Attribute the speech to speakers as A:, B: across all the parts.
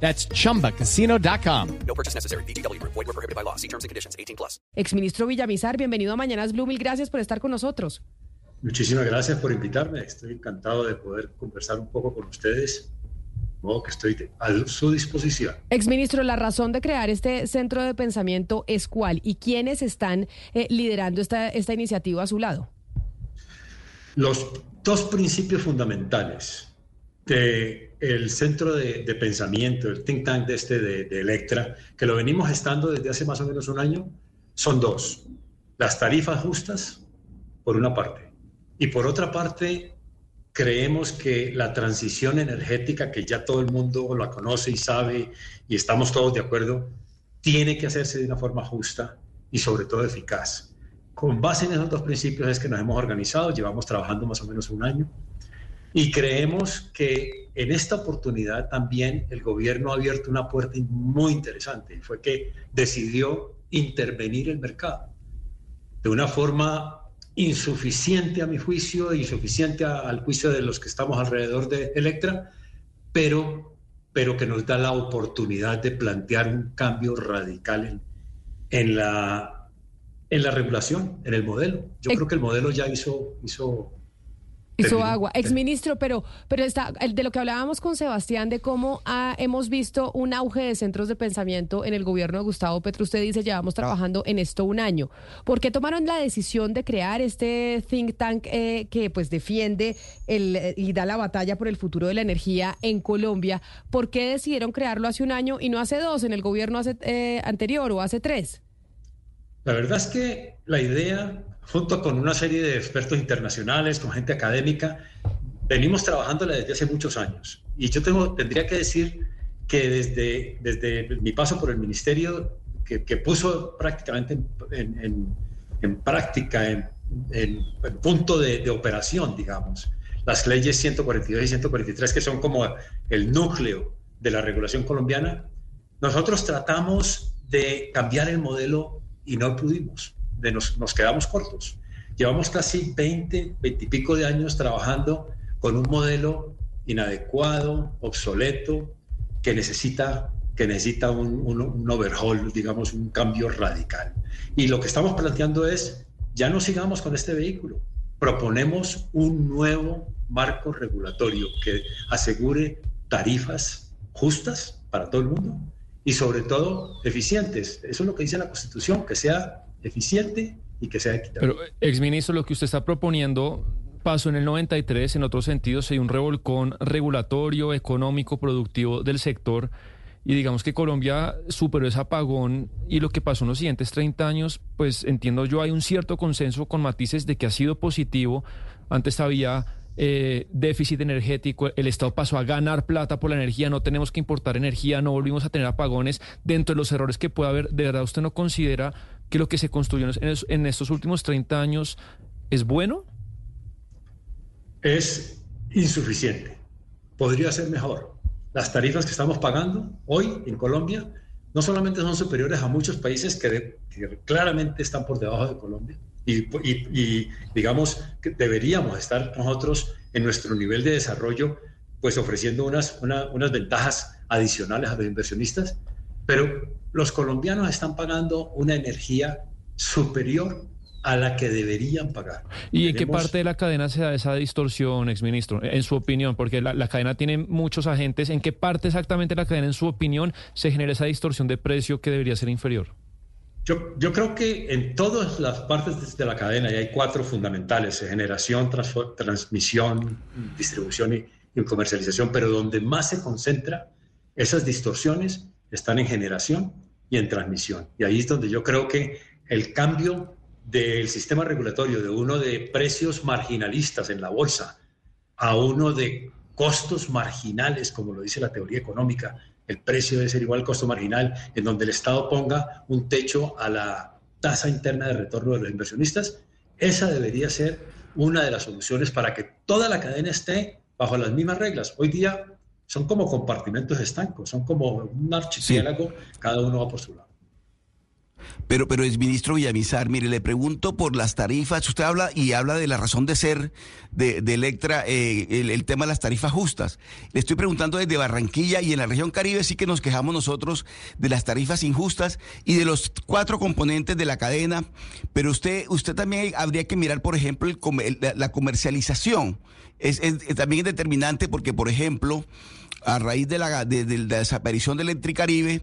A: That's chumbacasino.com.
B: No purchase necessary. BGW. Void were prohibited by law. See terms and conditions. 18 plus.
C: Exministro Villamizar, bienvenido a Mañanas Blue. Mil gracias por estar con nosotros.
D: Muchísimas gracias por invitarme. Estoy encantado de poder conversar un poco con ustedes. Modo que estoy a su disposición.
C: Exministro, la razón de crear este centro de pensamiento es cuál y quiénes están eh, liderando esta, esta iniciativa a su lado.
D: Los dos principios fundamentales del centro de, pensamiento, el think tank de este de, de, Electra, que lo venimos estando desde hace más o menos un año, son dos. Las tarifas justas, por una parte. Y por otra parte, creemos que la transición energética, que ya todo el mundo la conoce y sabe, y estamos todos de acuerdo, tiene que hacerse de una forma justa y sobre todo eficaz. Con base en esos dos principios es que nos hemos organizado, llevamos trabajando más o menos un año y creemos que en esta oportunidad también el gobierno ha abierto una puerta muy interesante fue que decidió intervenir el mercado de una forma insuficiente a mi juicio, insuficiente a, al juicio de los que estamos alrededor de Electra, pero, pero que nos da la oportunidad de plantear un cambio radical en, en la, en la regulación, en el modelo. Yo creo que el modelo ya hizo, hizo
C: Hizo agua. Exministro, pero, pero está, de lo que hablábamos con Sebastián, de cómo ha, hemos visto un auge de centros de pensamiento en el gobierno de Gustavo Petro. Usted dice, llevamos trabajando en esto un año. ¿Por qué tomaron la decisión de crear este think tank eh, que pues defiende el, y da la batalla por el futuro de la energía en Colombia? ¿Por qué decidieron crearlo hace un año y no hace dos, en el gobierno hace, eh, anterior o hace tres?
D: La verdad es que la idea junto con una serie de expertos internacionales, con gente académica, venimos trabajándola desde hace muchos años. Y yo tengo, tendría que decir que desde, desde mi paso por el ministerio, que, que puso prácticamente en, en, en práctica, en, en punto de, de, operación, digamos, las leyes 142 y 143, que son como el núcleo de la regulación colombiana, nosotros tratamos de cambiar el modelo y no pudimos de nos, nos quedamos cortos. Llevamos casi 20, 20 y pico de años trabajando con un modelo inadecuado, obsoleto, que necesita, que necesita un, un, un, overhaul, digamos, un cambio radical. Y lo que estamos planteando es, ya no sigamos con este vehículo, proponemos un nuevo marco regulatorio que asegure tarifas justas para todo el mundo y sobre todo eficientes. Eso es lo que dice la Constitución, que sea eficiente y que sea equitable.
E: Pero, exministro, lo que usted está proponiendo pasó en el 93, en otros sentidos hay un revolcón regulatorio, económico, productivo del sector. Y digamos que Colombia superó ese apagón y lo que pasó en los siguientes 30 años, pues entiendo yo, hay un cierto consenso con matices de que ha sido positivo. Antes había eh, déficit energético, el Estado pasó a ganar plata por la energía, no tenemos que importar energía, no volvimos a tener apagones. Dentro de los errores que puede haber, ¿de verdad usted no considera que lo que se construyó en, estos últimos 30 años es bueno?
D: Es insuficiente. Podría ser mejor. Las tarifas que estamos pagando hoy en Colombia no solamente son superiores a muchos países que claramente están por debajo de Colombia, y, y, y, digamos que deberíamos estar nosotros en nuestro nivel de desarrollo, pues ofreciendo unas, una, unas ventajas adicionales a los inversionistas, pero los colombianos están pagando una energía superior a la que deberían pagar.
E: ¿Y en qué parte de la cadena se da esa distorsión, exministro, en su opinión? Porque la, la, cadena tiene muchos agentes. ¿En qué parte exactamente de la cadena, en su opinión, se genera esa distorsión de precio que debería ser inferior?
D: Yo, yo creo que en todas las partes de la cadena, y hay cuatro fundamentales, generación, transmisión, distribución y, y comercialización, pero donde más se concentra esas distorsiones están en generación y en transmisión. Y ahí es donde yo creo que el cambio del sistema regulatorio de uno de precios marginalistas en la bolsa a uno de costos marginales, como lo dice la teoría económica, el precio debe ser igual al costo marginal, en donde el Estado ponga un techo a la, tasa interna de retorno de los inversionistas. Esa debería ser una de las soluciones para que toda la cadena esté bajo las mismas reglas. Hoy día son como compartimentos estancos, son como un archipiélago, cada uno va por su lado.
F: Pero, pero es ministro Villamizar, mire, le pregunto por las tarifas. Usted habla y habla de la razón de ser de, de Electra, eh, el, tema de las tarifas justas. Le estoy preguntando desde Barranquilla y en la región Caribe sí que nos quejamos nosotros de las tarifas injustas y de los cuatro componentes de la cadena. Pero usted, usted también habría que mirar, por ejemplo, la, comercialización. Es, es, también es determinante porque, por ejemplo, a raíz de la, de, de la desaparición de Electricaribe,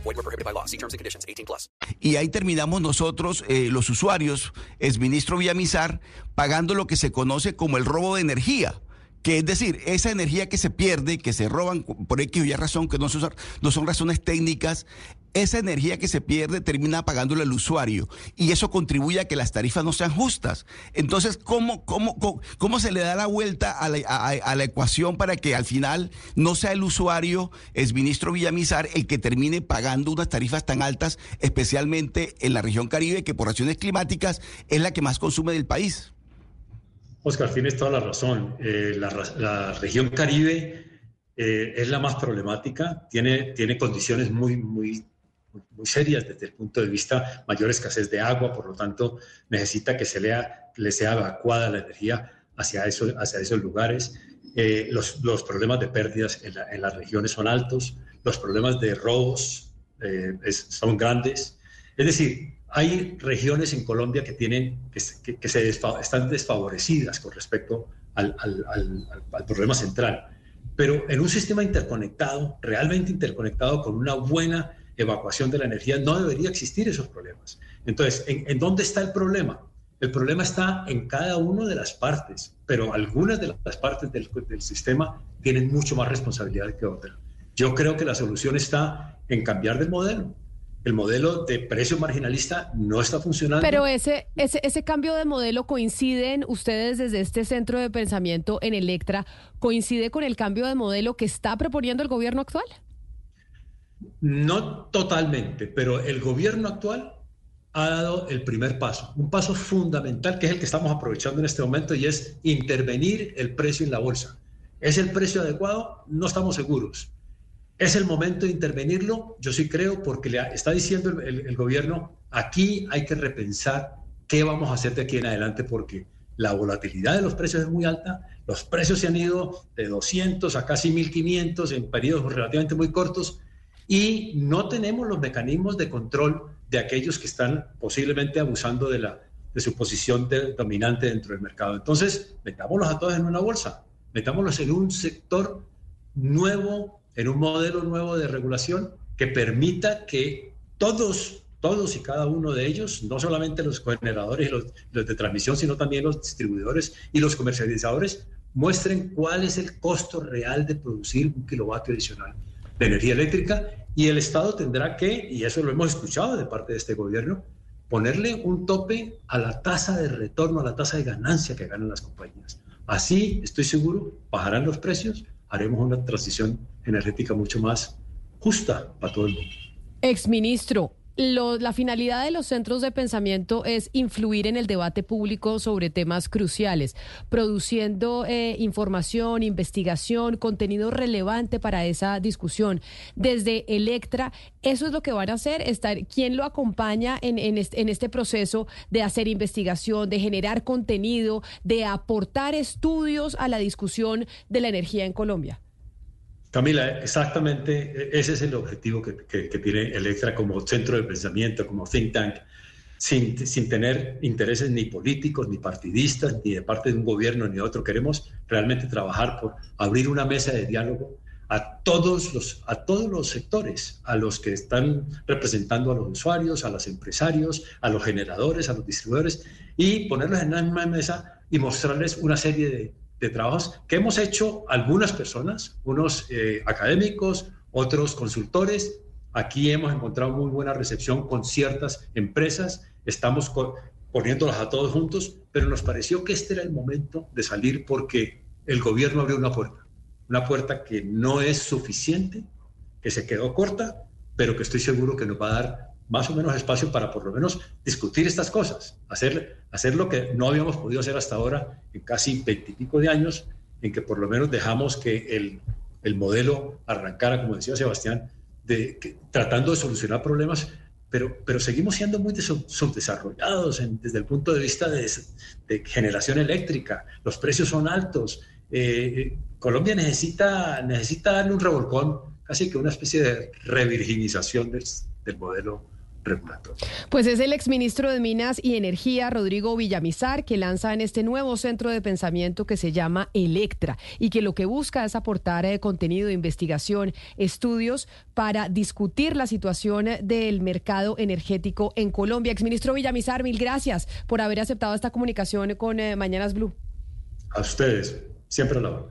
B: Void were prohibited by law. See terms and conditions. 18 plus.
F: Y ahí terminamos nosotros, eh, los usuarios, es ministro Villamizar, pagando lo que se conoce como el robo de energía que es decir, esa energía que se pierde, que se roban por X o Y razón, que no son, no son razones técnicas, esa energía que se pierde termina pagándole al usuario y eso contribuye a que las tarifas no sean justas. Entonces, ¿cómo, cómo, cómo, se le da la vuelta a la, a la, ecuación para que al final no sea el usuario, es ministro Villamizar, el que termine pagando unas tarifas tan altas, especialmente en la región Caribe, que por razones climáticas es la que más consume del país?
D: Oscar, tienes toda la razón. Eh, la, la, región Caribe eh, es la más problemática, tiene, tiene condiciones muy, muy, muy serias desde el punto de vista mayor escasez de agua, por lo tanto necesita que se lea, le sea evacuada la energía hacia, eso, hacia esos lugares. Eh, los, los, problemas de pérdidas en, la, en, las regiones son altos, los problemas de robos es, son grandes. Es decir, hay regiones en Colombia que, tienen, que, que se están desfavorecidas con respecto al, al, al, al, problema central. Pero en un sistema interconectado, realmente interconectado, con una buena evacuación de la energía, no debería existir esos problemas. Entonces, ¿en, en dónde está el problema? El problema está en cada una de las partes, pero algunas de las partes del, del sistema tienen mucho más responsabilidad que otras. Yo creo que la solución está en cambiar de modelo el modelo de precio marginalista no está funcionando.
C: Pero ese, ese, ese cambio de modelo coinciden ustedes desde este centro de pensamiento en Electra, coincide con el cambio de modelo que está proponiendo el gobierno actual?
D: No totalmente, pero el gobierno actual ha dado el primer paso, un paso fundamental que es el que estamos aprovechando en este momento y es intervenir el precio en la bolsa. ¿Es el precio adecuado? No estamos seguros. ¿Es el momento de intervenirlo? Yo sí creo, porque le está diciendo el, el, gobierno, aquí hay que repensar qué vamos a hacer de aquí en adelante, porque la volatilidad de los precios es muy alta, los precios se han ido de 200 a casi 1500 en periodos relativamente muy cortos y no tenemos los mecanismos de control de aquellos que están posiblemente abusando de, su posición dominante dentro del mercado. Entonces, metámoslos a todos en una bolsa, metámoslos en un sector nuevo en un modelo nuevo de regulación que permita que todos, todos y cada uno de ellos, no solamente los generadores y los, los de transmisión, sino también los distribuidores y los comercializadores, muestren cuál es el costo real de producir un kilovatio adicional energía eléctrica y el Estado tendrá que, y eso lo hemos escuchado de parte de este gobierno, ponerle un tope a la tasa de retorno, a la tasa de ganancia que ganan las compañías. Así, estoy seguro, bajarán los precios, haremos una transición energética mucho más justa para todo el mundo.
C: Exministro, la finalidad de los centros de pensamiento es influir en el debate público sobre temas cruciales, produciendo eh, información, investigación, contenido relevante para esa discusión. Desde Electra, eso es lo que van a hacer, estar, ¿quién lo acompaña en, en, este, en este proceso de hacer investigación, de generar contenido, de aportar estudios a la discusión de la energía en Colombia?
D: Camila, exactamente ese es el objetivo que, que, que, tiene Electra como centro de pensamiento, como think tank, sin, sin, tener intereses ni políticos, ni partidistas, ni de parte de un gobierno ni de otro. Queremos realmente trabajar por abrir una mesa de diálogo a todos los, a todos los sectores, a los que están representando a los usuarios, a los empresarios, a los generadores, a los distribuidores, y ponerlos en la misma mesa y mostrarles una serie de, de trabajos que hemos hecho algunas personas, unos eh, académicos, otros consultores. Aquí hemos encontrado muy buena recepción con ciertas empresas, estamos poniéndolas a todos juntos, pero nos pareció que este era el momento de salir porque el gobierno abrió una puerta una puerta que no es suficiente, que se quedó corta, pero que estoy seguro que nos va a dar más o menos espacio para por lo menos discutir estas cosas, hacer, hacer lo que no habíamos podido hacer hasta ahora en casi veintipico de años, en que por lo menos dejamos que el, el modelo arrancara, como decía Sebastián, de, tratando de solucionar problemas, pero, pero seguimos siendo muy subdesarrollados desde el punto de vista de, de generación eléctrica, los precios son altos, eh, Colombia necesita, necesita darle un revolcón, casi que una especie de revirginización del, modelo
C: Pues es el exministro de Minas y Energía, Rodrigo Villamizar, que lanza en este nuevo centro de pensamiento que se llama Electra y que lo que busca es aportar eh, contenido de investigación, estudios para discutir la situación del mercado energético en Colombia. Exministro Villamizar, mil gracias por haber aceptado esta comunicación con eh, Mañanas Blue.
D: A ustedes. Siempre lo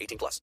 B: 18 plus.